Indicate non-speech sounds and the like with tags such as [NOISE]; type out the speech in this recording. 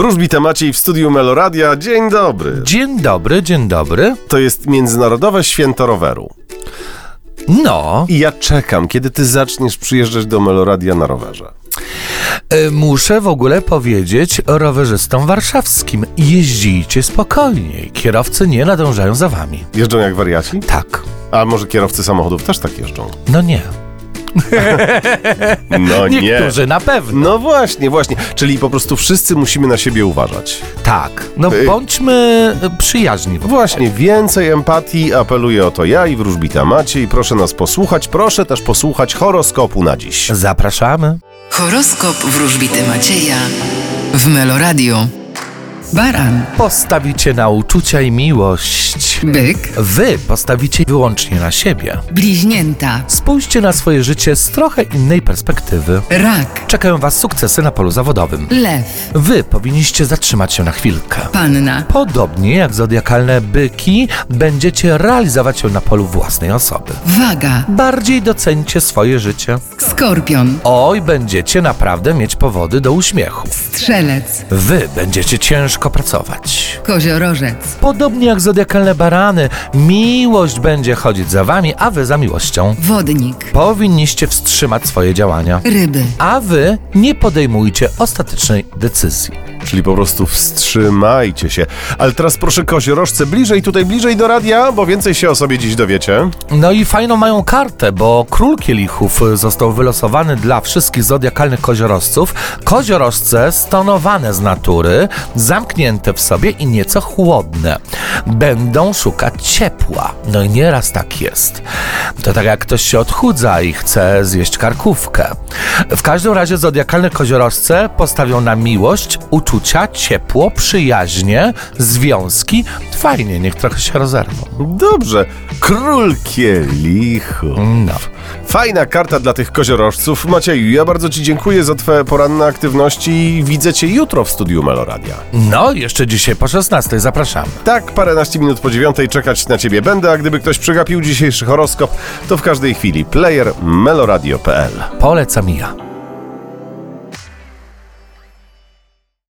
Wróżbita Maciej w studiu Meloradia. Dzień dobry. Dzień dobry, dzień dobry. To jest Międzynarodowe Święto Roweru. No, I ja czekam, kiedy ty zaczniesz przyjeżdżać do Meloradia na rowerze. y, muszę w ogóle powiedzieć rowerzystom warszawskim: jeździcie spokojniej. Kierowcy nie nadążają za wami. Jeżdżą jak wariaci? Tak. A może kierowcy samochodów też tak jeżdżą? No nie. No [LAUGHS] nie. Niektórzy na pewno. No właśnie, właśnie. Czyli po prostu wszyscy musimy na siebie uważać. Tak. No Y- bądźmy przyjaźni. Właśnie, więcej empatii, apeluję o to ja i wróżbita Maciej. Proszę nas posłuchać, proszę też posłuchać horoskopu na dziś. Zapraszamy. Horoskop wróżbity Macieja w Meloradio. Baran, Postawicie na uczucia i miłość. byk, Wy postawicie wyłącznie na siebie. bliźnięta, Spójrzcie na swoje życie z trochę innej perspektywy. rak, Czekają Was sukcesy na polu zawodowym. lew, Wy powinniście zatrzymać się na chwilkę. panna, Podobnie jak zodiakalne byki, będziecie realizować się na polu własnej osoby. waga, Bardziej docencie swoje życie. skorpion, Oj, będziecie naprawdę mieć powody do uśmiechu. strzelec, Wy będziecie ciężko pracować. koziorożec, Podobnie jak zodiakalne barany, miłość będzie chodzić za wami, a wy za miłością. wodnik, Powinniście wstrzymać swoje działania. ryby, A wy nie podejmujcie ostatecznej decyzji. Czyli po prostu wstrzymajcie się. Ale teraz proszę koziorożce bliżej, tutaj bliżej do radia, bo więcej się o sobie dziś dowiecie. No i fajną mają kartę, bo król kielichów został wylosowany dla wszystkich zodiakalnych koziorożców. Koziorożce stonowane z natury, zamknięte w sobie i nieco chłodne. Będą szukać ciepła. No i nieraz tak jest. To tak jak ktoś się odchudza i chce zjeść karkówkę. W każdym razie zodiakalne koziorożce postawią na miłość, uczucia, ciepło, przyjaźnie, związki. Fajnie, niech trochę się rozerwą. Dobrze. Król kielichu. No. Fajna karta dla tych koziorożców. Macieju, ja bardzo Ci dziękuję za Twoje poranne aktywności i widzę Cię jutro w studiu Meloradia. No, jeszcze dzisiaj po 16 zapraszamy. Tak, paręnaście minut po dziewiątej czekać na Ciebie będę, a gdyby ktoś przegapił dzisiejszy horoskop, to w każdej chwili player meloradio.pl Polecam ja.